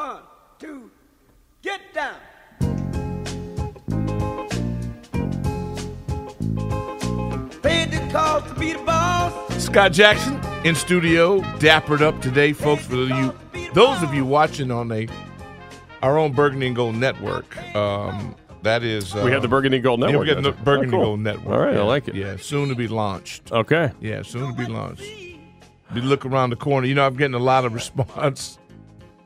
One, two, get down. Paid the cost to be the boss. Scott Jackson in studio, dappered up today, folks. For you, those of you watching on a our own Burgundy and Gold network, um, that is uh, We have the Burgundy and Gold yeah, Network. we got the it. Burgundy Oh, cool. Gold network. All right, yeah, I like it. Yeah, soon to be launched. Okay. Yeah, soon to be launched. Be look around the corner. You know, I'm getting a lot of response.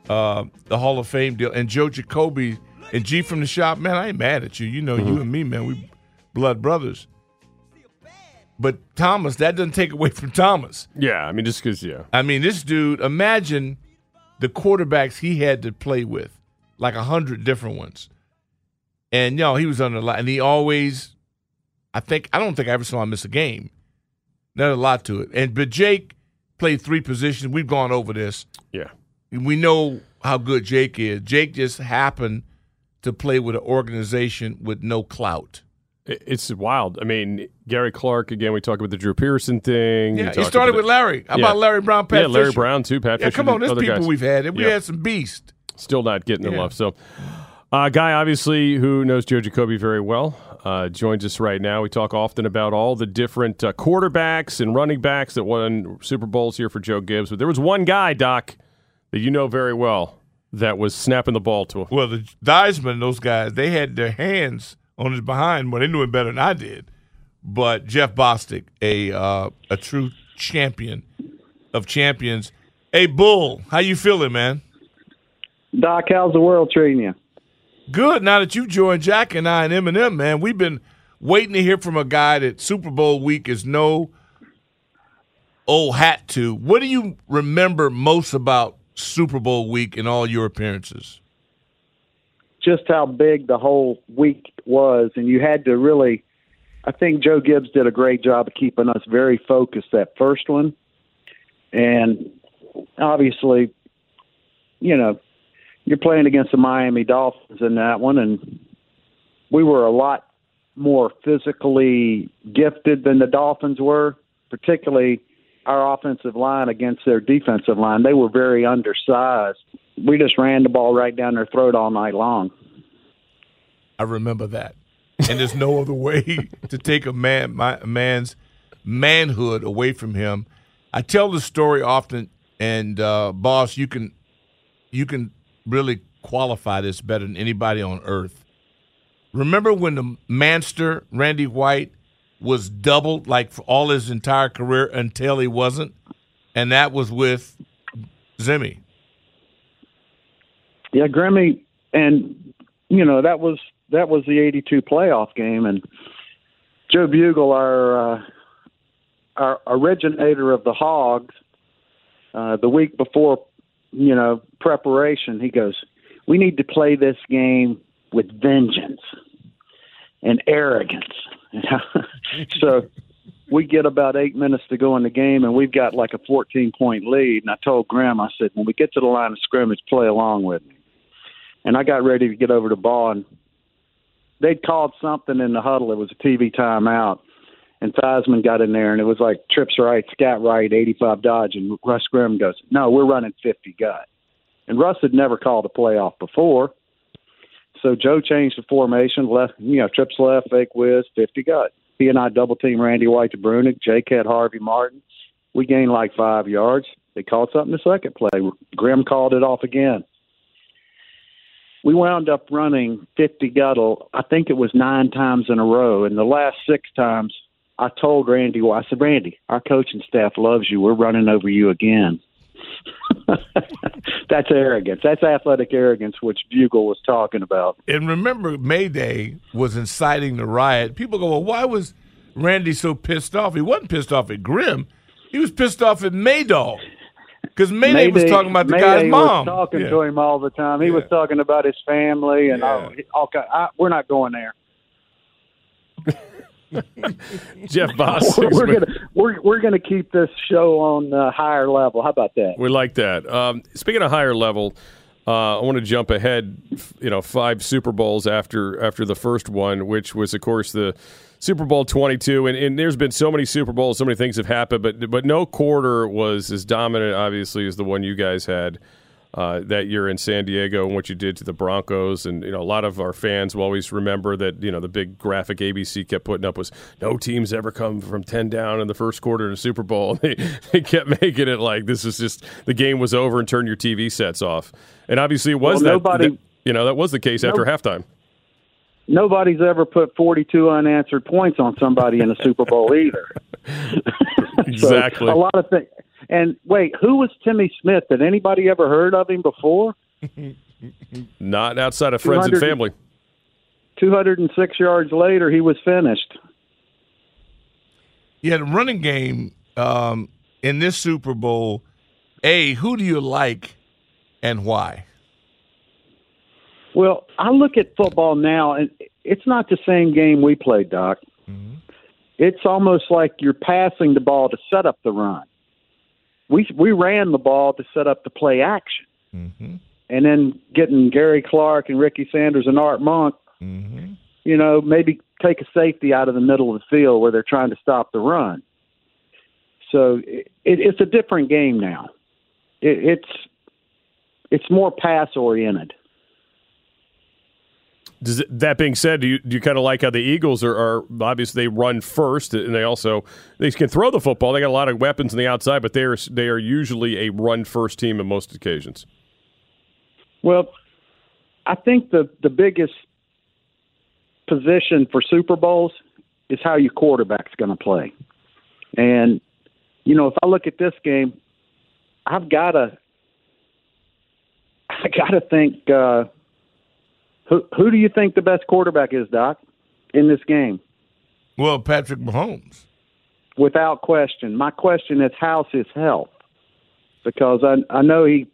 Uh, the Hall of Fame deal and Joe Jacoby and G from the shop. Man, I ain't mad at you. You know, Mm-hmm. you and me, man, we blood brothers. But Thomas, that doesn't take away from Thomas. Yeah, I mean, just because, yeah. I mean, this dude. Imagine the quarterbacks he had to play with, like a hundred different ones. And you know, he was under a lot, and he always. I think I don't think I ever saw him miss a game. Not a lot to it. And but Jake played three positions. We've gone over this. Yeah. We know how good Jake is. Jake just happened to play with an organization with no clout. It's wild. I mean, Gary Clark, again, we talk about the Drew Pearson thing. Yeah, he started with Larry. How Yeah. about Larry Brown, Pat yeah, Larry Fisher? Brown, too. Pat Yeah, Fisher. come on, there's people guys. we've had. We Yeah. had some beast. Still not getting Yeah. love. So, uh, guy, obviously, who knows Joe Jacoby very well, uh, joins us right now. We talk often about all the different uh, quarterbacks and running backs that won Super Bowls here for Joe Gibbs. But there was one guy, Doc, that you know very well that was snapping the ball to him. Well, the Theismann, those guys, they had their hands on his behind. Well, they knew it better than I did. But Jeff Bostic, a uh, a true champion of champions. Hey, Bull, how you feeling, man? Doc, how's the world treating you? Good. Now that you joined Jack and I and Eminem, man, we've been waiting to hear from a guy that Super Bowl week is no old hat to. What do you remember most about Super Bowl week and all your appearances? Just how big the whole week was, and you had to really. I think Joe Gibbs did a great job of keeping us very focused that first one, and obviously, you know, you're playing against the Miami Dolphins in that one, and we were a lot more physically gifted than the Dolphins were, particularly our offensive line against their defensive line. They were very undersized. We just ran the ball right down their throat all night long. I remember that. And there's no other way to take a man my, a man's manhood away from him. I tell the story often, and uh, boss, you can you can really qualify this better than anybody on earth. Remember when the Manster Randy White was doubled like for all his entire career until he wasn't, and that was with Zimmy. Yeah, Grimmy, and you know that was that was the '82 playoff game, and Joe Bugel, our uh, our originator of the Hogs, uh, the week before, you know, preparation, he goes, "We need to play this game with vengeance and arrogance." so we get about eight minutes to go in the game, and we've got like a 14 point lead. And I told Grimm, I said, when we get to the line of scrimmage, play along with me. And I got ready to get over the ball, and they'd called something in the huddle. It was a TV timeout. And Theismann got in there, and it was like trips right, scat right, 85 dodge. And Russ Grimm goes, No, we're running 50 gut. And Russ had never called a playoff before. So Joe changed the formation, left, you know, trips left, fake whiz, 50 gut. He and I double team Randy White to Brunick. Jake had Harvey Martin. We gained like five yards. They called something the second play. Grimm called it off again. we wound up running 50 Guttle, I think it was nine times in a row. And the last six times, I told Randy, well, I said, Randy, our coaching staff loves you. We're running over you again. That's arrogance. That's athletic arrogance, which Bugel was talking about. And remember, Mayday was inciting the riot. People go, well, why was Randy so pissed off? He wasn't pissed off at Grimm. He was pissed off at Maydog. Because Mayday, Mayday, was talking about the Mayday guy's mom. Was talking yeah. to him all the time. He yeah. was talking about his family and yeah. all. Okay, I, we're not going there. Jeff Boss. we're, we're gonna we're, we're gonna keep this show on a higher level. How about that? We like that. Um, speaking of higher level, uh, I want to jump ahead. You know, five Super Bowls after after the first one, which was of course the Super Bowl 22, and, and, there's been so many Super Bowls, so many things have happened, but but no quarter was as dominant, obviously, as the one you guys had uh, that year in San Diego and what you did to the Broncos. And you know, a lot of our fans will always remember that you know the big graphic ABC kept putting up was no teams ever come from 10 down in the first quarter in a Super Bowl. they they kept making it like this is just the game was over and turn your TV sets off. And obviously, it was well, that, nobody, that, You know, that was the case after halftime nobody's ever put 42 unanswered points on somebody in a Super Bowl either. exactly. so a lot of things. And wait, who was Timmy Smith? Had anybody ever heard of him before? Not outside of friends and family. 206 yards later, he was finished. Yeah, the running game um, in this Super Bowl, A, who do you like and why? Well, I look at football now, and it's not the same game we played, Doc. Mm-hmm. It's almost like you're passing the ball to set up the run. We we ran the ball to set up the play action, mm-hmm. and then getting Gary Clark and Ricky Sanders and Art Monk, mm-hmm. you know, maybe take a safety out of the middle of the field where they're trying to stop the run. So it, it's a different game now. It, it's it's more pass oriented. Does that being said, do you, do you kind of like how the Eagles are, are obviously they run first and they also they can throw the football. They got a lot of weapons on the outside, but they are they are usually a run first team in most occasions. Well, I think the the biggest position for Super Bowls is how your quarterback's going to play. And you know, if I look at this game, I've got to I got to think uh who who do you think the best quarterback is, Doc, in this game? Well, Patrick Mahomes. Without question. My question is how's his health? Because I I know he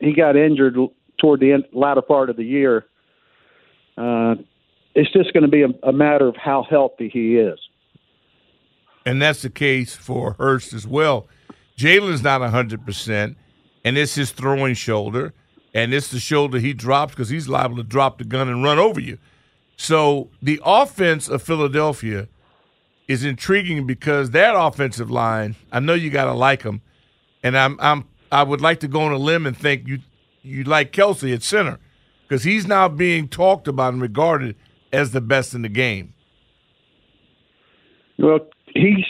he got injured toward the end, latter part of the year. Uh, it's just going to be a, a matter of how healthy he is. And that's the case for Hurts as well. Jalen's not 100%, and it's his throwing shoulder and it's the shoulder he drops because he's liable to drop the gun and run over you. So the offense of Philadelphia is intriguing because that offensive line, I know you got to like them, and I'm I'm I would like to go on a limb and think you you like Kelce at center because he's now being talked about and regarded as the best in the game. Well, he's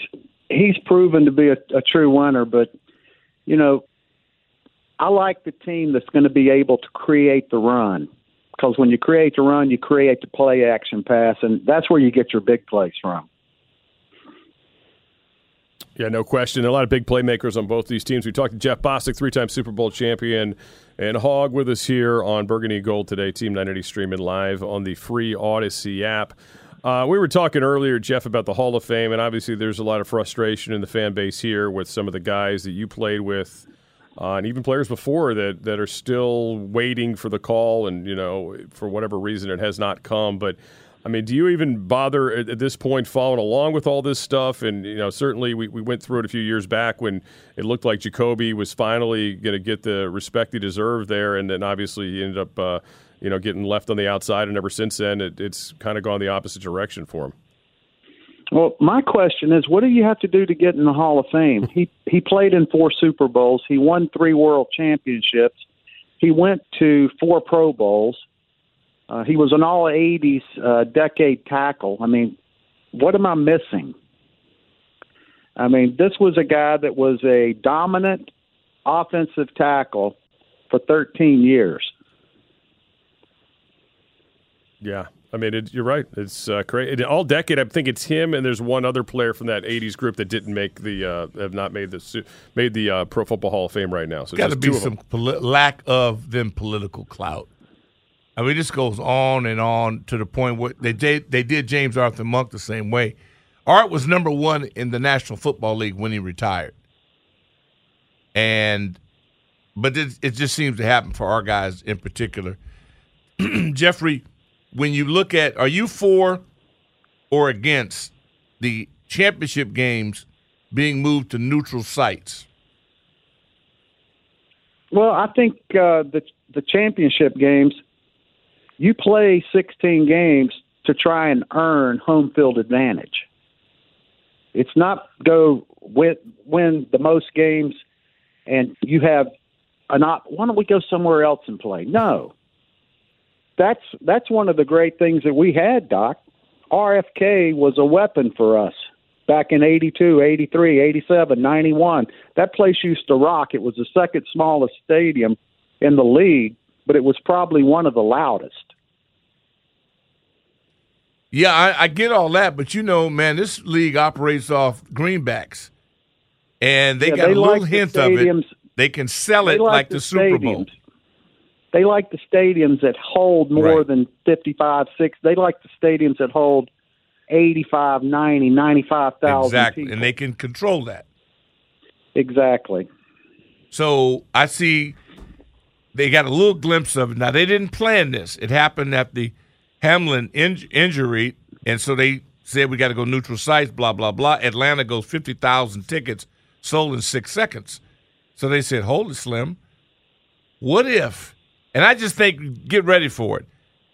he's proven to be a, a true winner, but you know I like the team that's going to be able to create the run because when you create the run, you create the play action pass, and that's where you get your big plays from. Yeah, no question. A lot of big playmakers on both these teams. We talked to Jeff Bostic, three-time Super Bowl champion, and Hog with us here on Burgundy Gold today. Team 980 streaming live on the free Audacy app. Uh, we were talking earlier, Jeff, about the Hall of Fame, and obviously there's a lot of frustration in the fan base here with some of the guys that you played with uh, and even players before that that are still waiting for the call, and you know, for whatever reason, it has not come. But I mean, do you even bother at, at, this point following along with all this stuff? And you know, certainly we, we went through it a few years back when it looked like Jacoby was finally going to get the respect he deserved there, and then obviously he ended up, uh, you know, getting left on the outside. And ever since then, it, it's kind of gone the opposite direction for him. Well, my question is, what do you have to do to get in the Hall of Fame? he he played in four Super Bowls. He won three World Championships. He went to four Pro Bowls. Uh, he was an All '80s uh, decade tackle. I mean, what am I missing? I mean, this was a guy that was a dominant offensive tackle for 13 years. Yeah. I mean, it, you're right. It's uh, crazy. All decade, I think it's him, and there's one other player from that '80s group that didn't make the uh, have not made the made the uh, Pro Football Hall of Fame right now. So got to be some poli- lack of them political clout. I mean, this goes on and on to the point where they did, they did James Arthur Monk the same way. Art was number one in the National Football League when he retired, and but it, it just seems to happen for our guys in particular. Jeffrey, when you look at, are you for or against the championship games being moved to neutral sites? Well, I think uh, the the championship games, you play 16 games to try and earn home field advantage. It's not go win win the most games, and you have an op. Why don't we go somewhere else and play? No, that's that's one of the great things that we had, Doc. RFK was a weapon for us back in 82, 83, 87, 91. That place used to rock. It was the second smallest stadium in the league, but it was probably one of the loudest. Yeah, I, I get all that, but you know, man, this league operates off greenbacks, and they yeah, got they a little like hint of it. They can sell it like, like, the, the Super Bowl. They like the stadiums that hold more right. than 55, 6. They like the stadiums that hold 85, 90, 95,000 Exactly, people. and they can control that. Exactly. So I see they got a little glimpse of it. Now, they didn't plan this. It happened at the Hamlin in- injury, and so they said we got to go neutral sites, blah, blah, blah. Atlanta goes 50,000 tickets sold in six seconds. So they said, hold it, Slim. What if and I just think, get ready for it.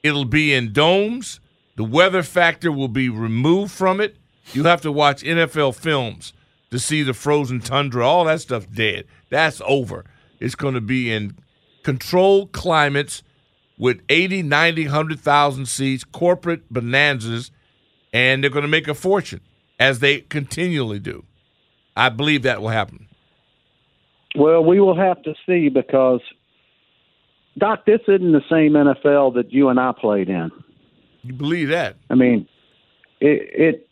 It'll be in domes. The weather factor will be removed from it. You'll have to watch NFL films to see the frozen tundra. All that stuff dead. That's over. It's going to be in controlled climates with 80, 90, 100,000 seats, corporate bonanzas, and they're going to make a fortune as they continually do. I believe that will happen. Well, we will have to see because Doc, this isn't the same NFL that you and I played in. You believe that? I mean, it, it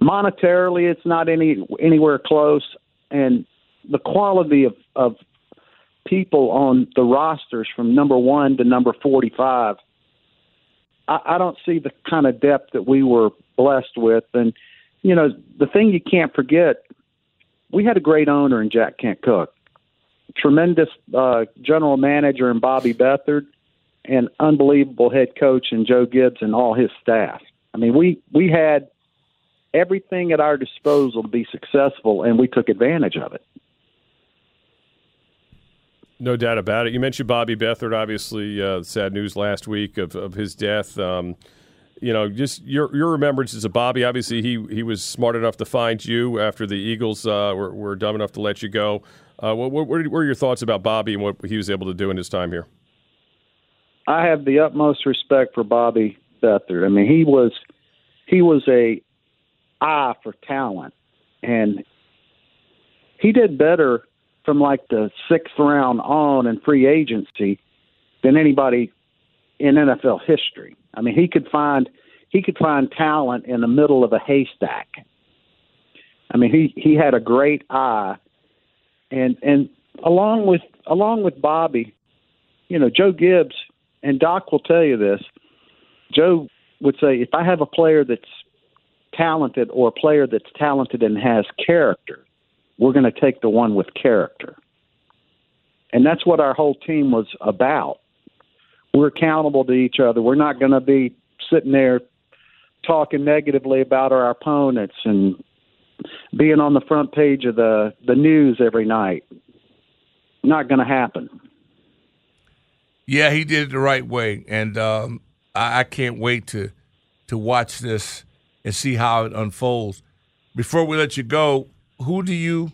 monetarily, it's not any anywhere close, and the quality of, of people on the rosters from number one to number forty-five. I, I don't see the kind of depth that we were blessed with, and you know, the thing you can't forget, we had a great owner in Jack Kent Cooke tremendous uh, general manager in Bobby Beathard, and unbelievable head coach in Joe Gibbs and all his staff. I mean, we we had everything at our disposal to be successful, and we took advantage of it. No doubt about it. You mentioned Bobby Beathard, obviously, uh, sad news last week of, of his death. Um, you know, just your your remembrances of Bobby. Obviously, he he was smart enough to find you after the Eagles uh, were, were dumb enough to let you go. Uh, what, what, what are your thoughts about Bobby and what he was able to do in his time here? I have the utmost respect for Bobby Beathard. I mean, he was he was a eye for talent, and he did better from like the sixth round on in free agency than anybody in NFL history. I mean, he could find he could find talent in the middle of a haystack. I mean, he he had a great eye and and along with along with Bobby, you know, Joe Gibbs and Doc will tell you this. Joe would say, if I have a player that's talented or a player that's talented and has character, we're going to take the one with character. And that's what our whole team was about. We're accountable to each other. We're not going to be sitting there talking negatively about our opponents and being on the front page of the the news every night. Not going to happen. Yeah, he did it the right way, and um, I, I can't wait to to watch this and see how it unfolds. Before we let you go, who do you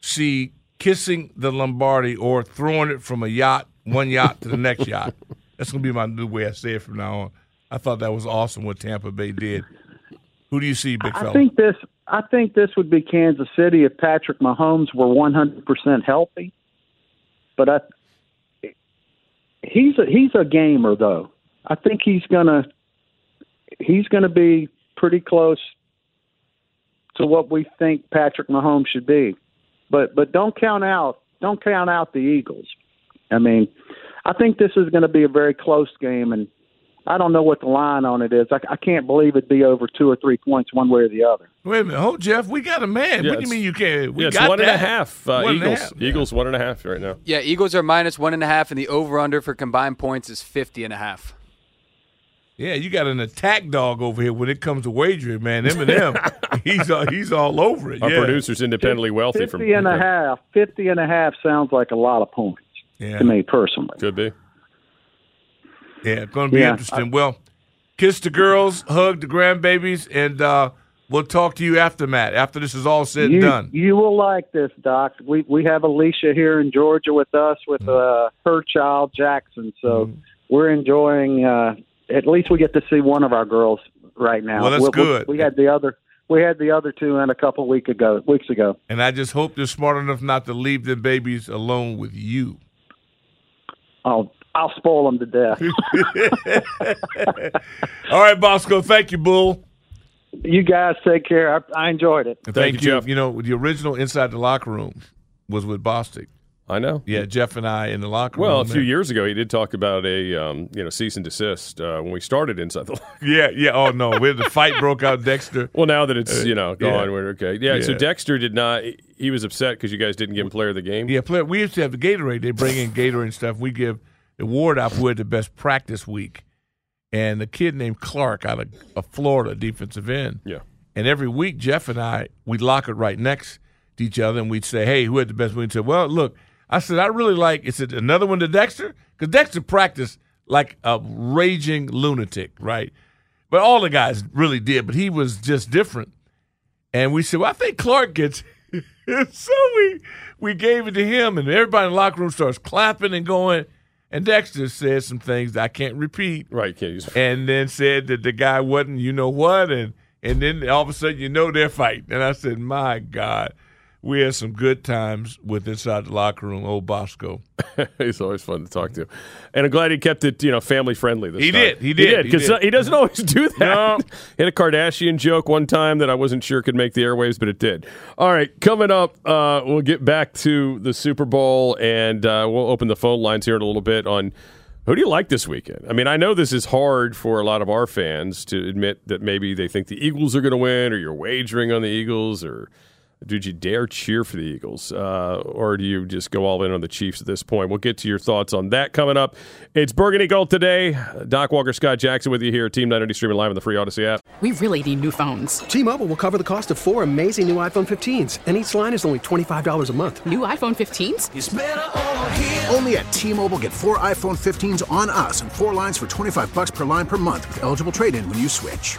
see kissing the Lombardi or throwing it from a yacht, one yacht to the next yacht? That's gonna be my new way I say it from now on. I thought that was awesome what Tampa Bay did. Who do you see, big fella? I think this. I think this would be Kansas City if Patrick Mahomes were 100% healthy. But I, he's a he's a gamer though. I think he's gonna he's gonna be pretty close to what we think Patrick Mahomes should be. But but don't count out don't count out the Eagles. I mean, I think this is going to be a very close game, and I don't know what the line on it is. I, I can't believe it'd be over two or three points one way or the other. Wait a minute, oh Jeff, we got a man. Yeah, what do you mean you can't? We yeah, it's got one and a half. Uh, One and a Eagles. half, yeah. Eagles one and a half right now. Yeah, Eagles are minus one and a half, and the over under for combined points is 50 and a half. Yeah, you got an attack dog over here when it comes to wagering, man. Eminem, he's all, he's all over it. Our yeah. producer's independently wealthy. 50 from and a half. 50 and a half sounds like a lot of points Yeah, to me personally. Could be. Yeah, it's going to be Yeah, interesting. well, kiss the girls, hug the grandbabies, and uh, we'll talk to you after Matt. After this is all said You, and done. you will like this, Doc. We we have Alicia here in Georgia with us with uh, her child Jackson, so Mm-hmm. we're enjoying. Uh, at least we get to see one of our girls right now. Well, that's We- we- good. We had the other. We had the other two in a couple week ago, weeks ago. And I just hope they're smart enough not to leave the babies alone with you. I'll I'll spoil them to death. All right, Bosco. Thank you, Bull. you guys take care. I, I enjoyed it. And Thank you, Jeff. You know, the original Inside the Locker Room was with Bostic. I know. Yeah, Jeff and I in the locker room. Well, a few man. years ago, he did talk about a um, you know cease and desist uh, when we started inside the. Locker. Yeah, yeah. Oh no, where the fight broke out, Dexter. Well, now that it's you know Uh, yeah. gone, we're okay. Yeah, So Dexter did not. He was upset because you guys didn't give him player of the game. Yeah, player. We used to have the Gatorade. They bring in Gatorade and stuff. We give the award out for the best practice week, and a kid named Clark out of, of Florida, defensive end. Yeah. And every week, Jeff and I, we'd lock it right next to each other, and we'd say, "Hey, who had the best week?" And said, "Well, look," I said, "I really like." Is it another one to Dexter? Because Dexter practiced like a raging lunatic, right? But all the guys really did, but he was just different. And we said, "Well, I think Clark gets." so we we gave it to him, and everybody in the locker room starts clapping and going. And Dexter said some things I can't repeat. Right. And then said that the guy wasn't you know what and and then all of a sudden you know they're fighting. And i said my god we had some good times with inside the locker room old bosco He's always fun to talk to, and I'm glad he kept it, you know, family friendly. This week. He time. did, he did, because did. he doesn't always do that. No. he had a Kardashian joke one time that I wasn't sure could make the airwaves, but it did. All right, coming up, uh, we'll get back to the Super Bowl, and uh, we'll open the phone lines here in a little bit on. Who do you like this weekend? I mean, I know this is hard for a lot of our fans to admit that maybe they think the Eagles are going to win, or you're wagering on the Eagles, or did you dare cheer for the Eagles? Uh, or do you just go all in on the Chiefs at this point? We'll get to your thoughts on that coming up. It's Burgundy Gold today. Doc Walker, Scott Jackson with you here. Team 990 streaming live on the free Audacy app. We really need new phones. T-Mobile will cover the cost of four amazing new iPhone 15s, and each line is only $25 a month. New iPhone 15s? Only at T-Mobile, get four iPhone 15s on us and four lines for 25 bucks per line per month with eligible trade-in when you switch.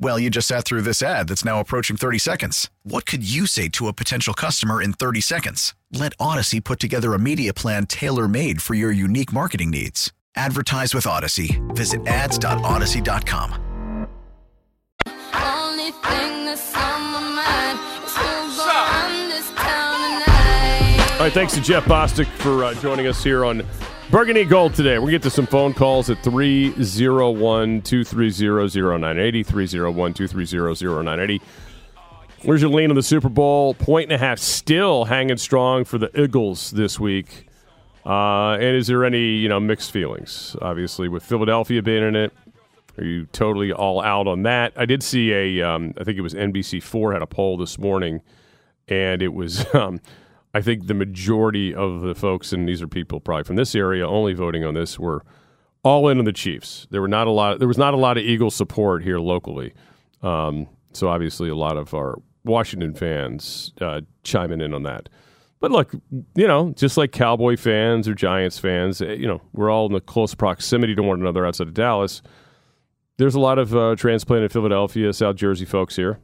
Well, you just sat through this ad that's now approaching 30 seconds. What could you say to a potential customer in 30 seconds? Let Audacy put together a media plan tailor made for your unique marketing needs. Advertise with Audacy. Visit ads.audacy.com. Only thing that's on my mind is who's gonna run this town. All right, thanks to Jeff Bostic for uh, joining us here on Burgundy Gold today. We'll get to some phone calls at 301 230 0980. 301 230 0980. Where's your lean on the Super Bowl? Point and a half still hanging strong for the Eagles this week. Uh, and is there any you know mixed feelings? Obviously, with Philadelphia being in it, are you totally all out on that? I did see a, um, I think it was NBC Four had a poll this morning, and it was, um, I think the majority of the folks, and these are people probably from this area, only voting on this were all in on the Chiefs. There were not a lot. There was not a lot of Eagle support here locally. Um, so obviously, a lot of our Washington fans uh, chiming in on that. But look, you know, just like Cowboy fans or Giants fans, eh, you know, we're all in the close proximity to one another outside of Dallas. There's a lot of uh, transplanted Philadelphia, South Jersey folks here,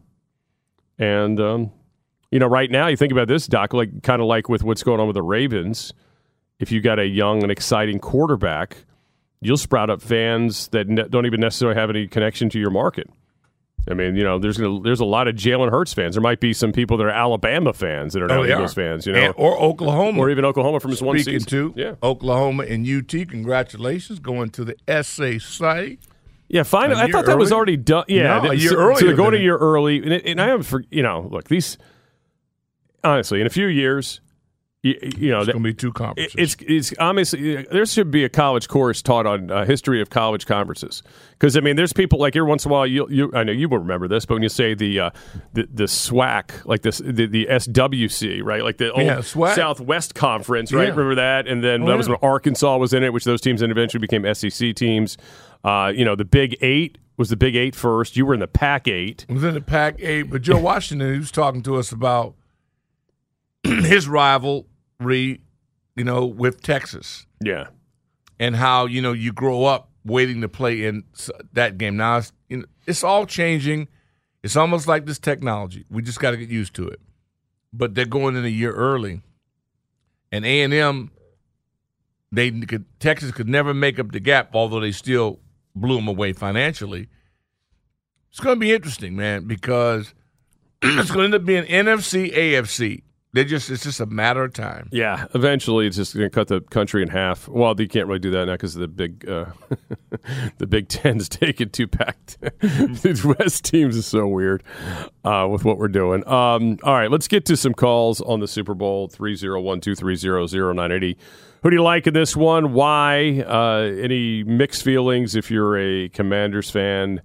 and um, you know, right now you think about this, Doc, like kind of like with what's going on with the Ravens. If you got a young and exciting quarterback, you'll sprout up fans that ne- don't even necessarily have any connection to your market. I mean, you know, there's gonna, there's a lot of Jalen Hurts fans. There might be some people that are Alabama fans that are now Oh, Eagles are. fans, you know, And- or Oklahoma, or even Oklahoma from his one Speaking season. to yeah, Oklahoma and UT, congratulations going to the SEC. yeah. finally, I thought that was already done. Yeah, No, a year so, earlier So they're going than a year early, and, it, and I am for you know, look these. Honestly, in a few years, you, you know, It's going to be two conferences. It's it's obviously there should be a college course taught on uh, history of college conferences because I mean there's people like every once in a while you you I know you won't remember this but when you say the uh, the the SWAC like this the, the SWC right like the old Yeah, SWAC. Southwest Conference right Yeah. remember that and then Oh, that was yeah. when Arkansas was in it which those teams then eventually became SEC teams uh, you know the Big Eight was the Big Eight first you were in the Pac Eight was in the Pac eight, but Joe Washington he was talking to us about his rivalry, you know, with Texas yeah and how you know you grow up waiting to play in that game. Now it's you know, it's all changing. It's almost like this technology. We just got to get used to it. But they're going in a year early, and A and M, they could Texas could never make up the gap, although they still blew them away financially. It's going to be interesting, man, because it's going to end up being NFC, AFC. They just it's just a matter of time. Yeah, eventually it's just going to cut the country in half. Well, you can't really do that now because the big, uh, the Big Ten's taking two packed. These West teams is so weird uh, with what we're doing. Um, all right, let's get to some calls on the Super Bowl three zero one two three zero zero nine eighty. Who do you like in this one? Why? Uh, any mixed feelings if you're a Commanders fan?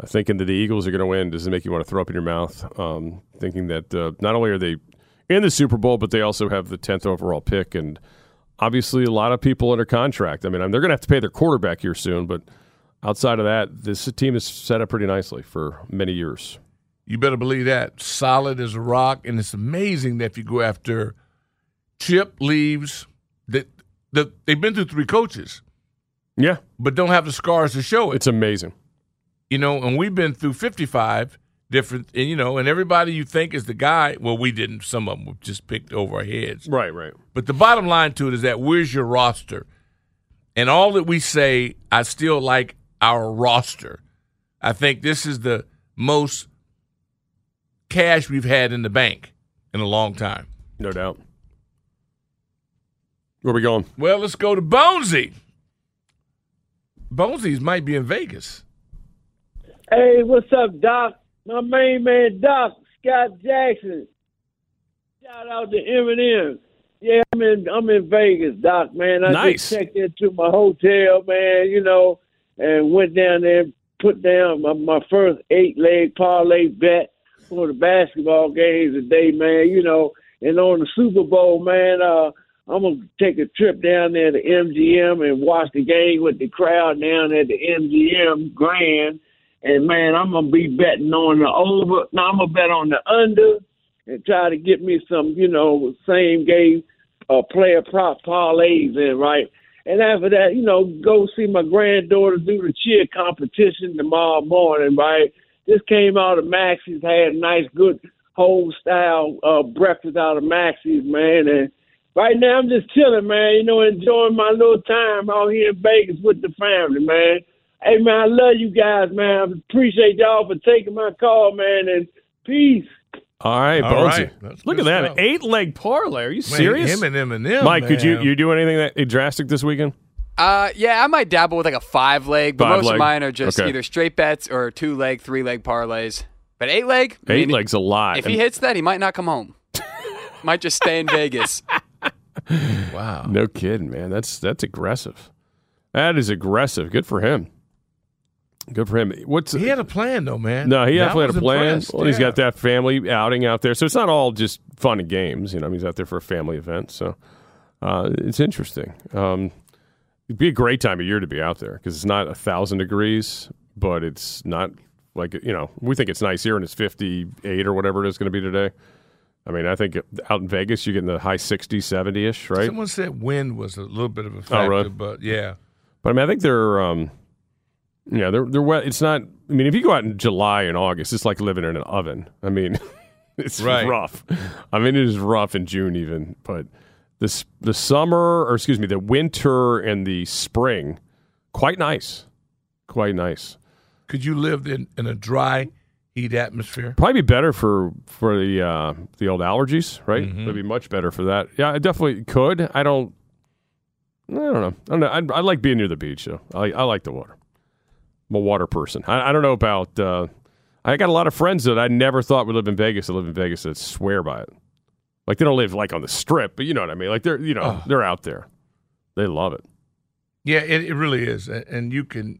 Uh, thinking that the Eagles are going to win, does it make you want to throw up in your mouth? Um, thinking that uh, not only are they in the Super Bowl, but they also have the 10th overall pick. And obviously, a lot of people under contract. I mean, they're going to have to pay their quarterback here soon, but outside of that, this team is set up pretty nicely for many years. You better believe that. Solid as a rock. And it's amazing that if you go after Chip leaves, that the, they've been through three coaches, Yeah, but don't have the scars to show it. it's amazing. You know, and we've been through 55 different, and you know, and everybody you think is the guy, well, we didn't. Some of them were just picked over our heads. Right, right. But the bottom line to it is that where's your roster? And all that we say, I still like our roster. I think this is the most cash we've had in the bank in a long time. No doubt. Where we going? Well, let's go to Bonesy. Bonesy's might be in Vegas. Hey, what's up, Doc? My main man, Doc Scott Jackson. Shout out to Eminem. Yeah, I'm in. I'm in Vegas, Doc. Man, I Nice. just checked into my hotel, man. You know, and went down there, and put down my, my first eight leg parlay bet for the basketball games today, man. You know, and on the Super Bowl, man. Uh, I'm gonna take a trip down there to MGM and watch the game with the crowd down at the MGM Grand. And man, I'm gonna be betting on the over. Now I'm gonna bet on the under and try to get me some, you know, same game uh, player prop parlays in, right? And after that, you know, go see my granddaughter do the cheer competition tomorrow morning, right? Just came out of Maxie's, had a nice, good home style uh, breakfast out of Maxie's, man. And right now I'm just chilling, man. You know, enjoying my little time out here in Vegas with the family, man. Hey, man, I love you guys, man. I appreciate y'all for taking my call, man. And peace. All right, All Bonesy. Look at that. Eight leg parlay. Are you serious? him and Eminem, Mike, could you man. you do anything that drastic this weekend? Uh, yeah, I might dabble with like a five leg, but Five most leg? of mine are just Okay. either straight bets or two leg, three leg parlays. But eight leg, I Eight mean, legs a lot. If he hits that, he might not come home. might just stay in Vegas. Wow. No kidding, man. That's that's aggressive. That is aggressive. Good for him. Good for him. What's He had a plan, though, man. no? He That definitely had a plan. impressed, Well, he's yeah. got that family outing out there, so it's not all just fun and games. You know, he's out there for a family event, so uh, it's interesting. Um, it'd be a great time of year to be out there because it's not a thousand degrees, but it's not like you know we think it's nice here and it's fifty eight or whatever it is going to be today. I mean, I think out in Vegas you're getting the high 60, 70 ish, right? Someone said wind was a little bit of a Oh, factor, really? but yeah. But I mean, I think they're, um, yeah, they're they're wet. It's not. I mean, if you go out in July and August, it's like living in an oven. I mean, it's Right. rough. I mean, it is rough in June even. But this the summer, or excuse me, the winter and the spring, quite nice, quite nice. Could you live in, in a dry heat atmosphere? Probably be better for for the uh, the old allergies, right? Mhm. It'd be much better for that. Yeah, I definitely could. I don't. I don't know. I don't know. I, I like being near the beach, though. I, I like the water. I'm a water person. I, I don't know about. Uh, I got a lot of friends that I never thought would live in Vegas that live in Vegas that swear by it. Like they don't live like on the strip, but you know what I mean. Like they're you know Oh. they're out there. They love it. Yeah, it, it really is, and you can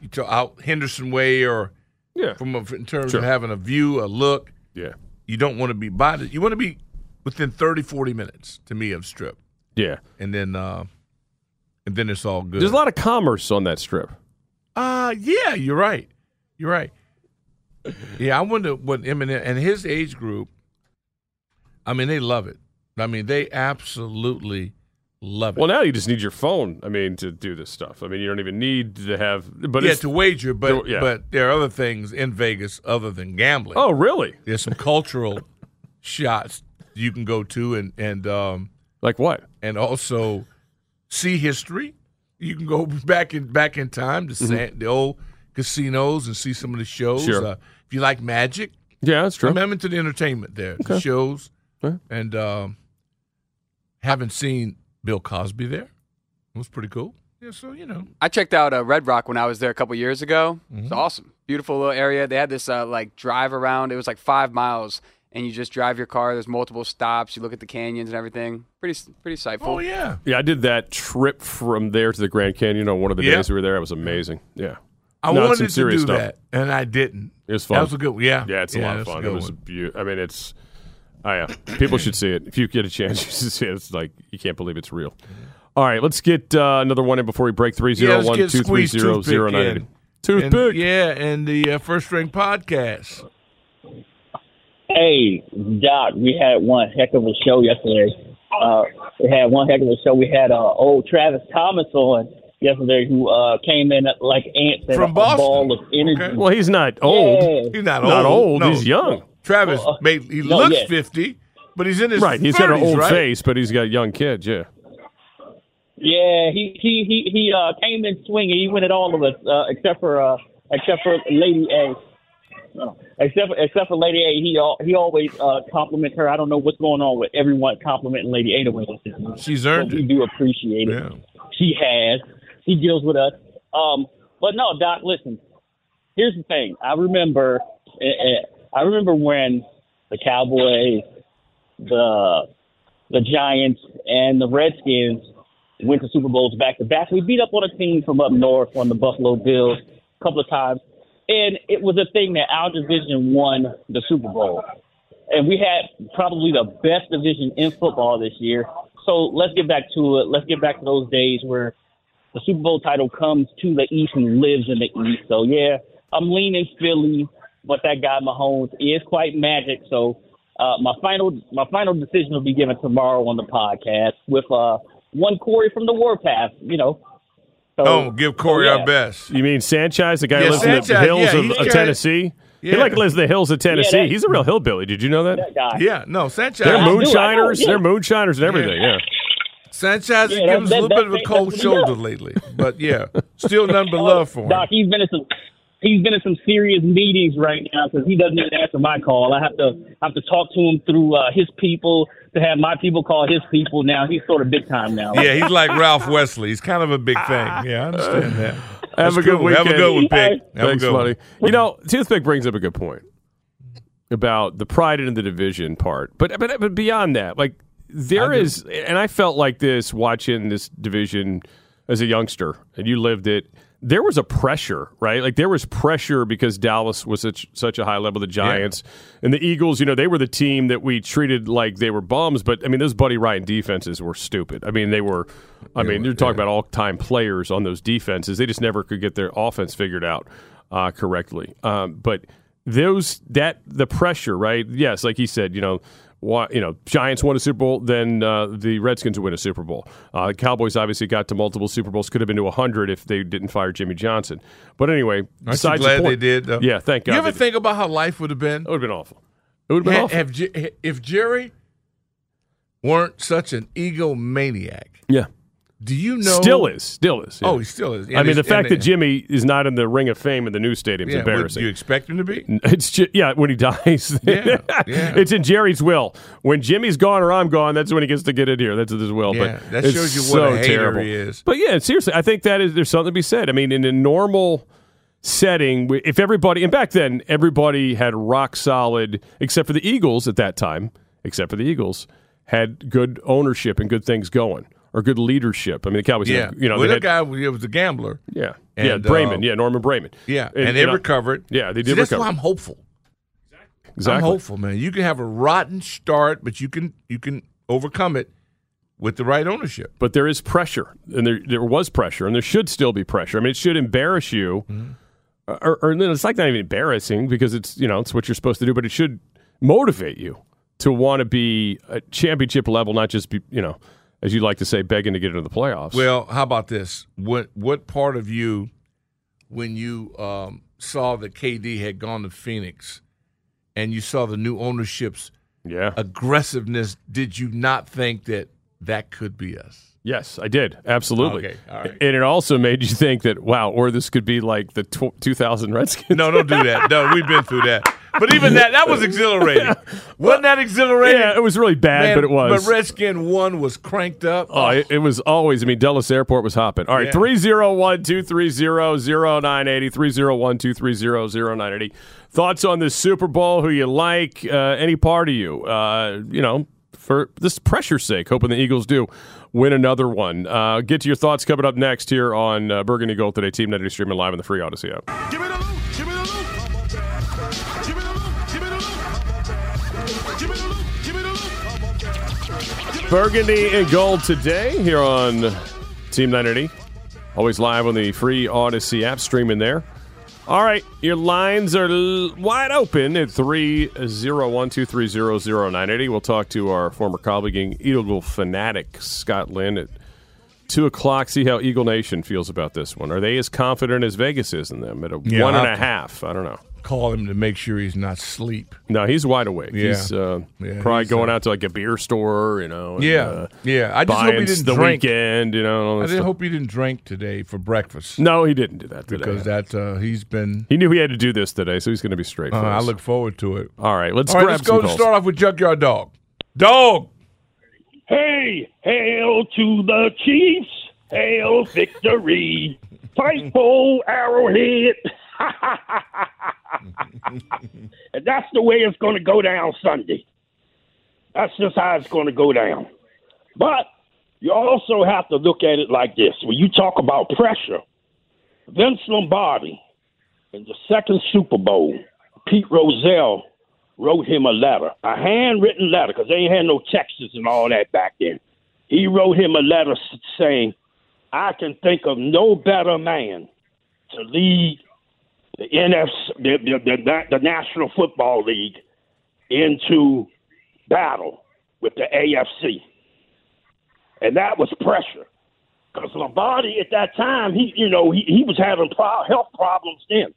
you talk out Henderson Way or yeah, from a, in terms Sure. of having a view, a look. Yeah, you don't want to be by it. You want to be within 30, 40 minutes to me of Strip, Yeah. and then uh, and then it's all good. There's a lot of commerce on that strip. Uh yeah, you're right. You're right. Yeah, I wonder what Eminem and his age group. I mean, they love it. I mean, they absolutely love it. Well, now you just need your phone. I mean, to do this stuff. I mean, you don't even need to have. But yeah, it's, to wager, but to- yeah. but there are other things in Vegas other than gambling. oh, really? There's some cultural shots you can go to, and and um, Like what? and also see history. You can go back in back in time to Mhm. San, the old casinos and see some of the shows. Sure. Uh, if you like magic, Yeah, that's true. I'm, I'm into the entertainment there, the shows, Okay. and um, haven't seen Bill Cosby there. It was pretty cool. Yeah, so you know, I checked out uh, Red Rock when I was there a couple years ago. It's Mhm. awesome, beautiful little area. They had this uh, like drive around. It was like five miles, and you just drive your car. There's multiple stops. You look at the canyons and everything. Pretty, pretty sightful. oh yeah, Yeah, I did that trip from there to the Grand Canyon on one of the Yeah. days we were there. It was amazing. Yeah. I No, wanted some to do stuff. that, and I didn't. It was fun. That was a good one. Yeah, Yeah, it's a Yeah, lot of that's a fun. It was beautiful. I mean, it's. Oh yeah, people should see it. If you get a chance, you should see it. It's like you can't believe it's real. All right, let's get uh, another one in before we break three Yeah, zero let's one get two three Squeeze zero Toothpick zero nine. in. Toothpick. And, yeah, and the uh, First String Podcast. Hey, Doc, we had one heck of a show yesterday. Uh, we had one heck of a show. We had uh, old Travis Thomas on yesterday, who uh, came in like ants and From a Boston. ball of energy. Well, he's not old. Yeah. He's not, Not old. old. No. He's young. Travis, Well, uh, made, he no, looks yeah. 50, but he's in his Right. He's 30s, got an old right? face, but he's got young kids. Yeah. Yeah, he he he he uh, came in swinging. He went at all of us, uh, except for uh, except for Lady A. No, except for, except for Lady A, he he always uh, compliments her. I don't know what's going on with everyone complimenting Lady A the way. She's earned But we do appreciate it. Yeah. She has. She deals with us. Um, but no, Doc. Listen. Here's the thing. I remember. eh, eh, I remember when the Cowboys, the the Giants, and the Redskins went to Super Bowls back to back. We beat up on a team from up north on the Buffalo Bills a couple of times, and it was a thing that our division won the Super Bowl. And we had probably the best division in football this year. So let's get back to it. Let's get back to those days where the Super Bowl title comes to the East and lives in the East. So yeah, I'm leaning Philly, but that guy Mahomes is quite magic. So uh, my final my final decision will be given tomorrow on the podcast with uh, one Corey from the Warpath. You know. So, Oh, give oh, Corey so, our best. You mean Sanchez, the guy Yeah, who lives in the hills yeah, of, he's of Tennessee? He Yeah. like lives in the hills of Tennessee. that- He's a real hillbilly. Did you know that? That. Yeah, no, Sanchez. They're I do, I know, moonshiners. yeah. They're moonshiners and everything. Yeah. Sanchez has Yeah, given us a little that- bit of a cold shoulder lately, but yeah, still nothing but Oh, love for him. Doc, he's been in some he's been in some serious meetings right now because he doesn't even answer my call. I have to have to talk to him through uh, his people to have my people call his people. Now he's sort of big time now. Yeah, he's like Ralph Wesley. He's kind of a big thing. Yeah, I understand that. Have That's a good cool. weekend. Have a good one, Pick. Have a Thanks, good one. buddy. You know, Toothpick brings up a good point about the pride in the division part, but but but beyond that, like there is, and I felt like this watching this division as a youngster, and you lived it. There was a pressure, right? Like there was pressure because Dallas was such such a high level. The Giants and the Eagles, you know, they were the team that we treated like they were bums. But I mean, those Buddy Ryan defenses were stupid. I mean, they were. I mean, you're talking about all time players on those defenses. They just never could get their offense figured out uh, correctly. Um, but those that the pressure, right? Yes, like he said, you know, you know, Giants won a Super Bowl, then uh, the Redskins would win a Super Bowl. Uh, the Cowboys obviously got to multiple Super Bowls, could have been to hundred if they didn't fire Jimmy Johnson. But anyway, Aren't besides glad the they did? Though? Yeah, thank God. You ever they did. think about how life would have been? It would have been awful. It would have been awful. have if Jerry weren't such an egomaniac, yeah. Do you know? Still is, still is. yeah. Oh, he still is. I mean, the fact that Jimmy is not in the Ring of Fame in the new stadium is Yeah, embarrassing. you expect him to be? It's just, yeah, when he dies. Yeah, yeah. it's in Jerry's will. When Jimmy's gone or I'm gone, that's when he gets to get in here. That's his will. Yeah, but that shows you so what a hater terrible. he is. But yeah, seriously, I think that is there's something to be said. I mean, in a normal setting, if everybody and back then everybody had rock solid, except for the Eagles at that time, except for the Eagles had good ownership and good things going or good leadership. I mean, the Cowboys, Yeah, had, you know, well, they that had, guy was, was a gambler. yeah, And, yeah, Braman, uh, yeah, Norman Braman, Yeah, and, they you know, recovered. Yeah, they See, did that's recover. why I'm hopeful. Exactly. I'm hopeful, man. You can have a rotten start, but you can you can overcome it with the right ownership. but there is pressure, and there there was pressure, and there should still be pressure. I mean, it should embarrass you, Mm-hmm. or, or it's like not even embarrassing because it's you know it's what you're supposed to do, but it should motivate you to want to be a championship level, not just be you know as you like to say, begging to get into the playoffs. Well, how about this? What what part of you, when you um, saw that KD had gone to Phoenix, and you saw the new ownership's yeah aggressiveness, did you not think that that could be us? Yes, I did. Absolutely. Okay, all right. And it also made you think that, wow, or this could be like the tw- 2000 Redskins. No, don't do that. No, we've been through that. But even that, that was exhilarating. Wasn't that exhilarating? Yeah, it was really bad, Man, but it was. But Redskin one was cranked up. Oh, it, it was always. I mean, Dulles Airport was hopping. All right, Yeah. 301 230 0980. 301 230 0980. Thoughts on this Super Bowl? Who you like? Uh, any part of you? Uh, you know, for this pressure's sake, hoping the Eagles do win another one. Uh, get to your thoughts coming up next here on uh, Burgundy Gold today. Team Netty streaming live on the free Audacy app. Burgundy and Gold today here on Team 980. Always live on the free Audacy app, streaming there. All right, your lines are l- wide open at 301 230 0980. We'll talk to our former colleague and Eagle fanatic, Scott Lynn, at 2 o'clock. See how Eagle Nation feels about this one. Are they as confident as Vegas is in them at a Yeah, one and a half? I don't know. Call him to make sure he's not asleep. No, he's wide awake. Yeah. He's uh, Yeah, probably he's, going uh, out to like a beer store, you know. and, Yeah, uh, yeah. I just hope he didn't the drink. weekend, you know. all I that did stuff. hope he didn't drink today for breakfast. No, he didn't do that today. because that uh, he's been. he knew he had to do this today, so he's going to be straight. Uh, I look forward to it. All right, let's All right, grab let's some go. calls. Start off with Junkyard Dog. Dog. Hey, hail to the Chiefs. Hail victory. Fight for Arrowhead. and that's the way it's going to go down Sunday. That's just how it's going to go down. But you also have to look at it like this. When you talk about pressure, Vince Lombardi in the second Super Bowl, Pete Rozelle wrote him a letter, a handwritten letter, because they ain't had no texts and all that back then. He wrote him a letter saying, I can think of no better man to lead the NFC, the, the, the, the National Football League into battle with the AFC. And that was pressure. Because Lombardi at that time, he you know, he, he was having pro- health problems then.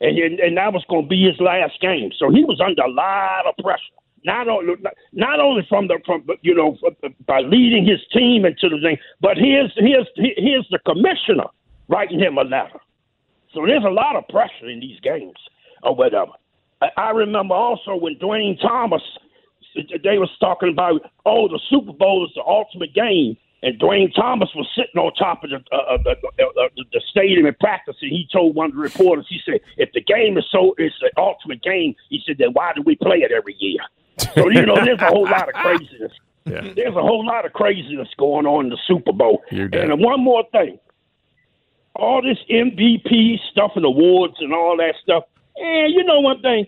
And, and and that was going to be his last game. So he was under a lot of pressure. Not only not only from the from you know by leading his team into the thing, but here's here's here's the commissioner writing him a letter. So there's a lot of pressure in these games or whatever. I, remember also when Duane Thomas, they was talking about, oh, the Super Bowl is the ultimate game. And Duane Thomas was sitting on top of the, uh, the, uh, the, the stadium and practicing. He told one of the reporters, he said, if the game is so, it's the ultimate game, he said, then why do we play it every year? So, you know, there's a whole lot of craziness Yeah. There's a whole lot of craziness going on in the Super Bowl. And one more thing. All this MVP stuff and awards and all that stuff. And you know one thing?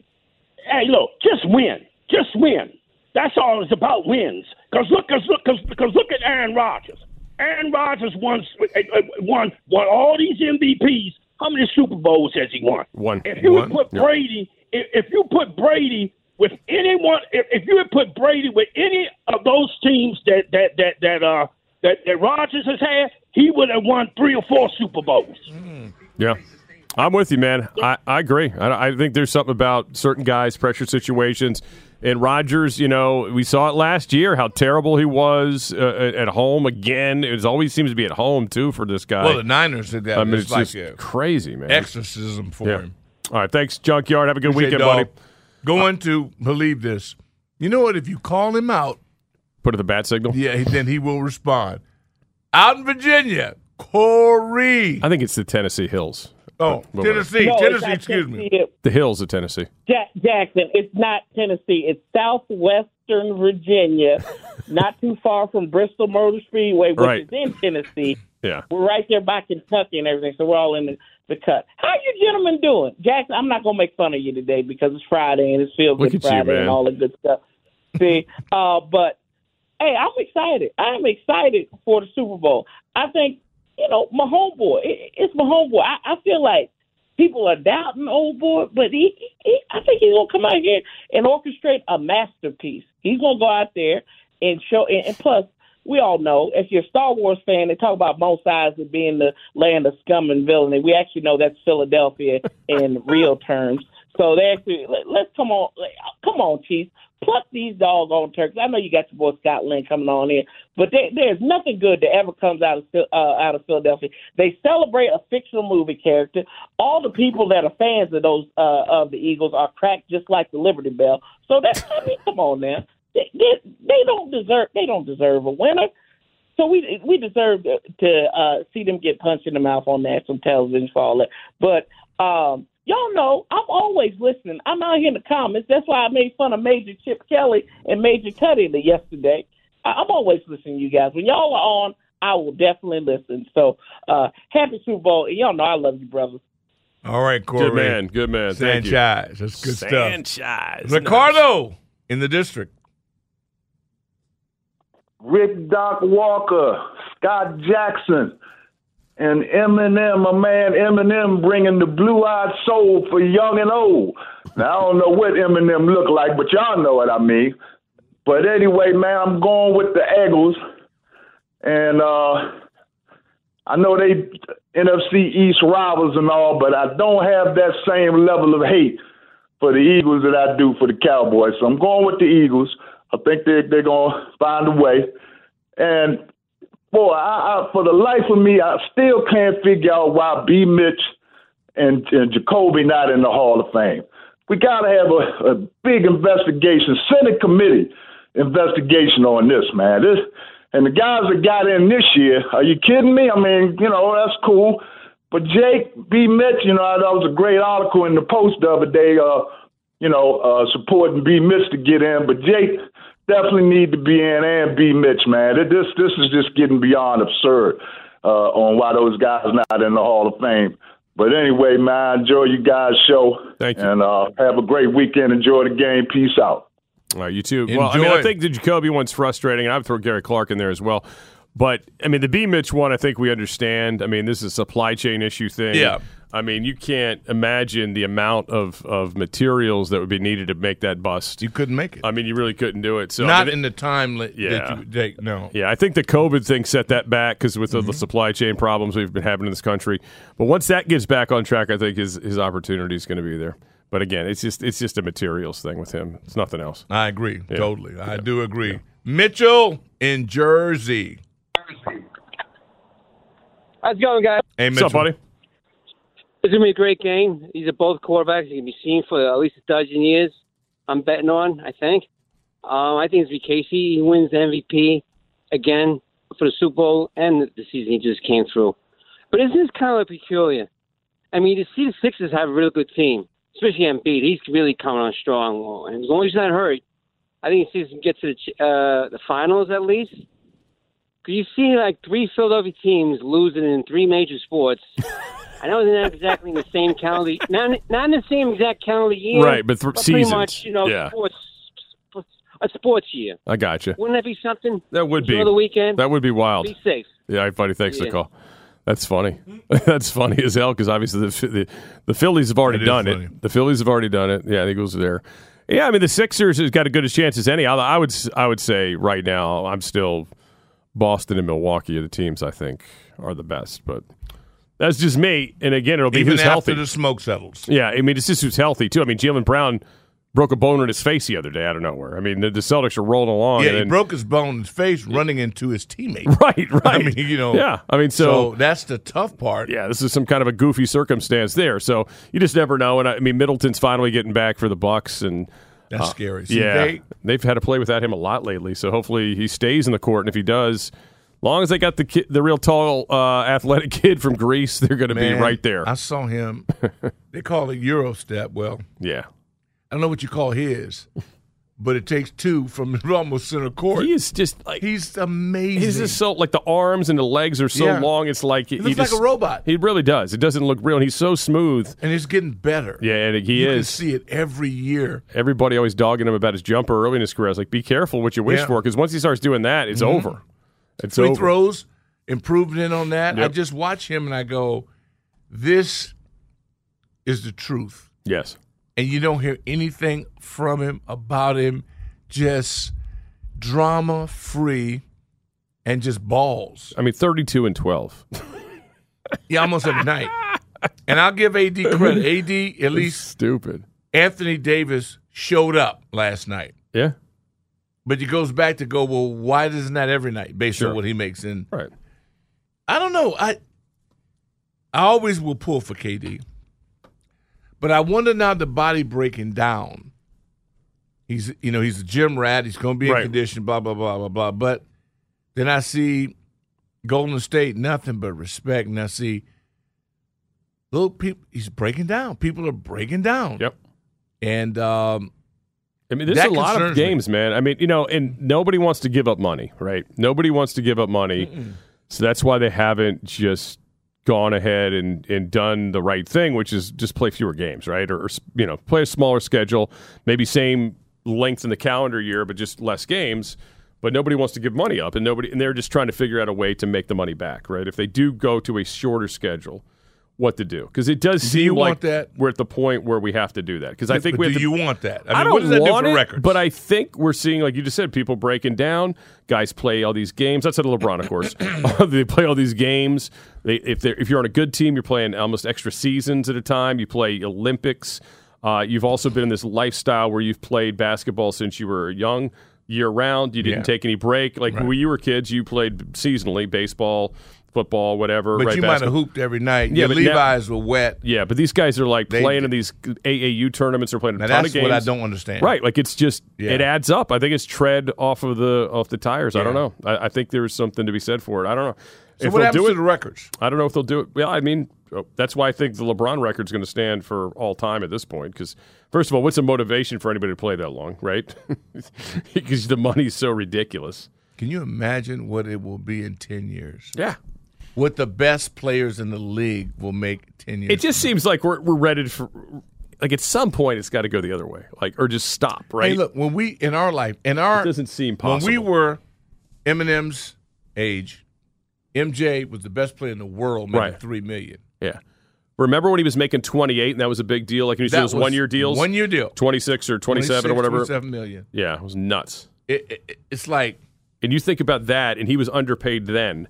Hey, look, just win. Just win. That's all it's about wins. Because look, cause look, cause, because look at Aaron Rodgers. Aaron Rodgers won, uh, uh, won, won all these MVPs. How many Super Bowls has he won? One. If you One. put. Brady, if, if you put Brady with anyone, if, if you would put Brady with any of those teams that that that that uh that, that Rodgers has had, he would have won three or four Super Bowls. Yeah. I'm with you, man. I, I agree. I, I think there's something about certain guys, pressure situations. And Rodgers, you know, we saw it last year how terrible he was uh, at home again. It always seems to be at home, too, for this guy. Well, the Niners did that. I mean, it's, it's like just crazy, man. exorcism for Yeah. him. All right. Thanks, Junkyard. Have a good Appreciate weekend, it, buddy. dog. Going to believe this. You know what? If you call him out, Put it the bat signal. yeah, then he will respond. Out in Virginia, Corey. I think it's the Tennessee Hills. Oh, But- Tennessee, No, it's Tennessee. not Excuse me. Tennessee. The Hills of Tennessee. Ja- Jackson, it's not Tennessee. It's southwestern Virginia, not too far from Bristol Motor Speedway, which Right. is in Tennessee. Yeah. We're right there by Kentucky and everything, so we're all in the, the cut. How you gentlemen doing? Jackson, I'm not going to make fun of you today because it's Friday and it's Feel Look Good at you, Friday man. and all the good stuff. See, uh, but hey, I'm excited. I'm excited for the Super Bowl. I think, you know, my homeboy, it, it's my homeboy. I, I feel like people are doubting old boy, but he, he I think he's gonna come out here and orchestrate a masterpiece. He's gonna go out there and show. And, and plus, we all know if you're a Star Wars fan, they talk about Mos Eisley being the land of scum and villainy. We actually know that's Philadelphia in real terms. So they actually let, let's come on, come on, Chiefs. Pluck these doggone turkeys. I know you got your boy Scott Lynn coming on in, but there, there's nothing good that ever comes out of uh, out of Philadelphia. They celebrate a fictional movie character. All the people that are fans of those uh, of the Eagles are cracked just like the Liberty Bell. So that's I mean, come on now. They, they, they don't deserve they don't deserve a winner. So we we deserve to, uh, see them get punched in the mouth on national television for all that. But um, y'all know I'm always listening. I'm out here in the comments. That's why I made fun of Major Chip Kelly and Major Cuddy yesterday. I, I'm always listening to you guys. When y'all are on, I will definitely listen. So uh, happy Super Bowl. And y'all know I love you, brothers. All right, Corey. Good man. Good man. Thank you. Sanchez. That's good stuff. Sanchez. Ricardo in the district. Rick Doc Walker, Scott Jackson, and Eminem, a man Eminem, bringing the blue-eyed soul for young and old. Now I don't know what Eminem look like, but y'all know what I mean. But anyway, man, I'm going with the Eagles, and uh, I know they NFC East rivals and all, but I don't have that same level of hate for the Eagles that I do for the Cowboys. So I'm going with the Eagles. I think they they're gonna find a way. And boy, I, I, for the life of me, I still can't figure out why B. Mitch and, and Jacoby not in the Hall of Fame. We gotta have a, a big investigation, Senate committee investigation on this, man. This and the guys that got in this year, are you kidding me? I mean, you know, that's cool. But Jake B. Mitch, you know, that was a great article in the Post the other day, uh, you know, uh, supporting B. Mitch to get in. But Jake definitely need to be in and be Mitch, man. This this is just getting beyond absurd uh, on why those guys not in the Hall of Fame. But anyway, man, enjoy you guys' show. Thank you. And uh, have a great weekend. Enjoy the game. Peace out. All right, you too. Well, I mean, I think the Jacoby one's frustrating, and I would throw Gary Clark in there as well. But I mean, the B Mitch one, I think we understand. I mean, this is a supply chain issue thing. Yeah. I mean, you can't imagine the amount of, of materials that would be needed to make that bust. You couldn't make it. I mean, you really couldn't do it. So I Not mean, in the time li- Yeah. that you would take. No. yeah, I think the COVID thing set that back because with the, Mm-hmm. the supply chain problems we've been having in this country. But once that gets back on track, I think his his opportunity is going to be there. But again, it's just it's just a materials thing with him. It's nothing else. I agree. Yeah. Totally. I do agree. Mitchell in Jersey. How's it going, guys? Hey, What's up, Mitchell. buddy? It's gonna be a great game. These are both quarterbacks you can be seen for at least a dozen years. I'm betting on. I think. Um, I think it's be Casey. He wins the MVP again for the Super Bowl and the season he just came through. But isn't this kind of peculiar? I mean, you see the Sixers have a real good team, especially Embiid. He's really coming on strong, and as long as he's not hurt, I think he can get to the uh, the finals at least. Because you see like three Philadelphia teams losing in three major sports. I know they're not exactly in the same calendar, not not in the same exact calendar year, Right, but th- pretty seasons. much, you know, Yeah. sports, a sports year. I got you. Wouldn't that be something? That would be Enjoy the weekend. That would be wild. Be safe. Yeah, buddy. Thanks for the call. That's funny. That's funny as hell because obviously the, the the Phillies have already That is done it. The Phillies have already done it. Yeah, the Eagles are there. Yeah, I mean the Sixers has got as good as chance as any. I, I would s- I would say right now I'm still Boston and Milwaukee are the teams I think are the best, but that's just me. And again, it'll be Even who's after healthy. the smoke settles. Yeah, I mean, it's just who's healthy too. I mean, Jaylen Brown broke a bone in his face the other day out of nowhere. I mean, the, the Celtics are rolling along. Yeah, he then- broke his bone in his face running into his teammate. Right, right. I mean, you know. Yeah, I mean, so- that's the tough part. Yeah, this is some kind of a goofy circumstance there. So you just never know. And I, I mean, Middleton's finally getting back for the Bucks, and That's uh, scary. See, yeah, they- they, have had to play without him a lot lately. So hopefully he stays in the court, and if he does, long as they got the kid, the real tall, uh, athletic kid from Greece, they're going to be right there. I saw him. they call it Euro step. Well, yeah. I don't know what you call his, but it takes two from almost center court. He is just like he's amazing. He's just so like the arms and the legs are so Yeah. long. It's like He looks like just- a robot. He really does. It doesn't look real. And he's so smooth. and he's getting better. Yeah, and he you is. see it every year. Everybody always dogging him about his jumper early in his career. I was like, be careful what you wish Yeah. for, because once he starts doing that, it's Mhm. over. It's Free over. throws, improvement on that. I just watch him and I go, this is the truth. Yes. And you don't hear anything from him about him, just drama free and just balls. I mean, thirty-two and twelve. Yeah, almost every night. And I'll give AD credit. AD, at least stupid. Anthony Davis showed up last night. Yeah. But he goes back to go, well, why isn't that every night based Sure. on what he makes? And Right. I don't know. I I always will pull for KD. But I wonder now the body breaking down. He's you know, he's a gym rat, he's gonna be in Right. condition, blah, blah, blah, blah, blah. But then I see Golden State, nothing but respect. And I see little people he's breaking down. People are breaking down. Yep. And um I mean, there's a lot of concerns me. games, man. I mean, you know, and nobody wants to give up money, right? Nobody wants to give up money. So that's why they haven't just gone ahead and, and done the right thing, which is just play fewer games, right? Or, or, you know, play a smaller schedule, maybe same length in the calendar year, but just less games. But nobody wants to give money up, and nobody, and they're just trying to figure out a way to make the money back, right? If they do go to a shorter schedule, what to do? Because it does Do seem you like that? we're at the point where we have to do that. Because I think But we do to, you want that? I I, don't what does that do want for it, records? but I think we're seeing, like you just said, people breaking down. Guys play all these games. That's at LeBron, of course. they play all these games. They, if they're if you're on a good team, you're playing almost extra seasons at a time. You play Olympics. Uh, you've also been in this lifestyle where you've played basketball since you were young, year round. You didn't Yeah. take any break. Like Right. when you were kids, you played seasonally, baseball, football, whatever. But right, you might have hooped every night. Yeah, Your but now- Levi's were wet. Yeah, but these guys are like They- playing in these AAU tournaments. They're playing a ton of games. what I don't understand. Right, like it's just Yeah. it adds up. I think it's tread off of the off the tires. I don't know. I, I think there's something to be said for it. I don't know. So if what happens do to it, the records? I don't know if they'll do it. Well, I mean, oh, that's why I think the LeBron record's going to stand for all time at this point. Because first of all, what's the motivation for anybody to play that long, right? because the money's so ridiculous. Can you imagine what it will be in 10 years? Yeah. What the best players in the league will make 10 years. It just seems like we're we're ready for. Like at some point, it's got to go the other way, like or just stop, right? Hey, look, when we, in our life, in our. It doesn't seem possible. When we were Eminem's age, MJ was the best player in the world, making Right. 3 million. Yeah. Remember when he was making 28 and that was a big deal? Like when you see those one year deals? one year deal. 26 or 27 or whatever. 27 million. Yeah, it was nuts. It, it, it's like. And you think about that, and he was underpaid then.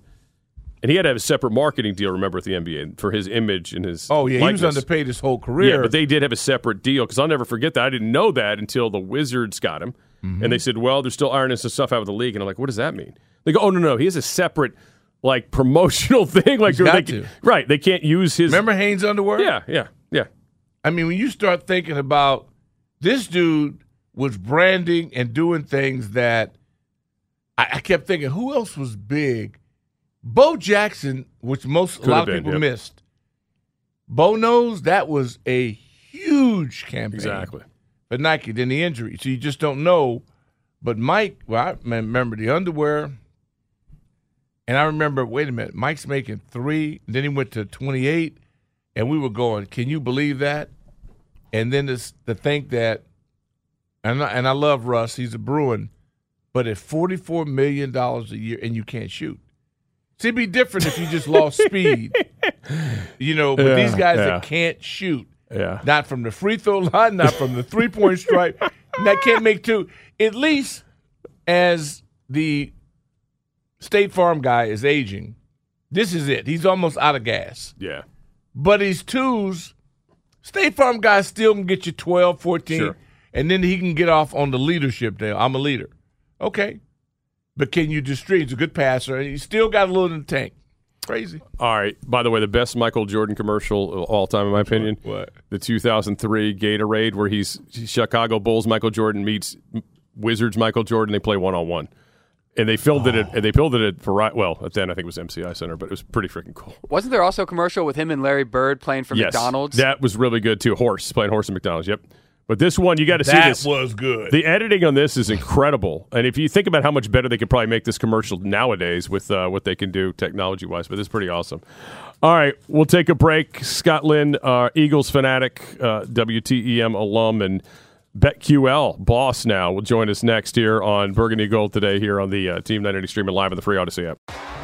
And he had to have a separate marketing deal, remember, with the NBA for his image and his. Oh, yeah, he was underpaid his whole career. Yeah, but they did have a separate deal because I'll never forget that. I didn't know that until the Wizards got him. Mm-hmm. And they said, well, they're still ironing some stuff out of the league. And I'm like, what does that mean? They go, oh, no, no. He has a separate, like, promotional thing. Like, they, to. Right. They can't use his. Remember Hanes Underwear? Yeah, yeah, yeah. I mean, when you start thinking about this dude was branding and doing things that I, I kept thinking, who else was big? Bo Jackson, which most Could a lot of been, people yep. missed. Bo knows that was a huge campaign Exactly. But Nike. Then the injury, so you just don't know But Mike, well, I remember the underwear, and I remember. Wait a minute, Mike's making three. Then he went to twenty eight, and we were going. Can you believe that? And then this, to think that, and I, and I love Russ. He's a Bruin, but at forty four million dollars a year, and you can't shoot. See, it'd be different if you just lost speed, you know. But Yeah, these guys yeah. that can't shoot, Yeah. not from the free throw line, not from the three point stripe, that can't make two. At least as the State Farm guy is aging, this is it. He's almost out of gas. Yeah. But his twos, State Farm guy still can get you 12, 14, Sure. and then he can get off on the leadership there. I'm a leader. Okay. But can you distribute? He's a good passer, and he's still got a little in the tank. Crazy. All right. By the way, the best Michael Jordan commercial of all time, in my opinion. What? The 2003 Gatorade, where he's Chicago Bulls Michael Jordan meets Wizards Michael Jordan. They play one on one, and they filmed it. At, oh. and they filmed it at Vari- well, at then I think it was MCI Center, but it was pretty freaking cool. Wasn't there also a commercial with him and Larry Bird playing for yes, McDonald's? that was really good too. Horse playing horse at McDonald's. Yep. But this one, you got to see That this. was good. The editing on this is incredible, and if you think about how much better they could probably make this commercial nowadays with uh, what they can do technology wise, but it's pretty awesome. All right, we'll take a break. Scott Lynn, uh, Eagles fanatic, uh, WTEM alum, and BetQL boss now will join us next here on Burgundy Gold today here on the uh, Team 980 streaming live on the free Audacy app.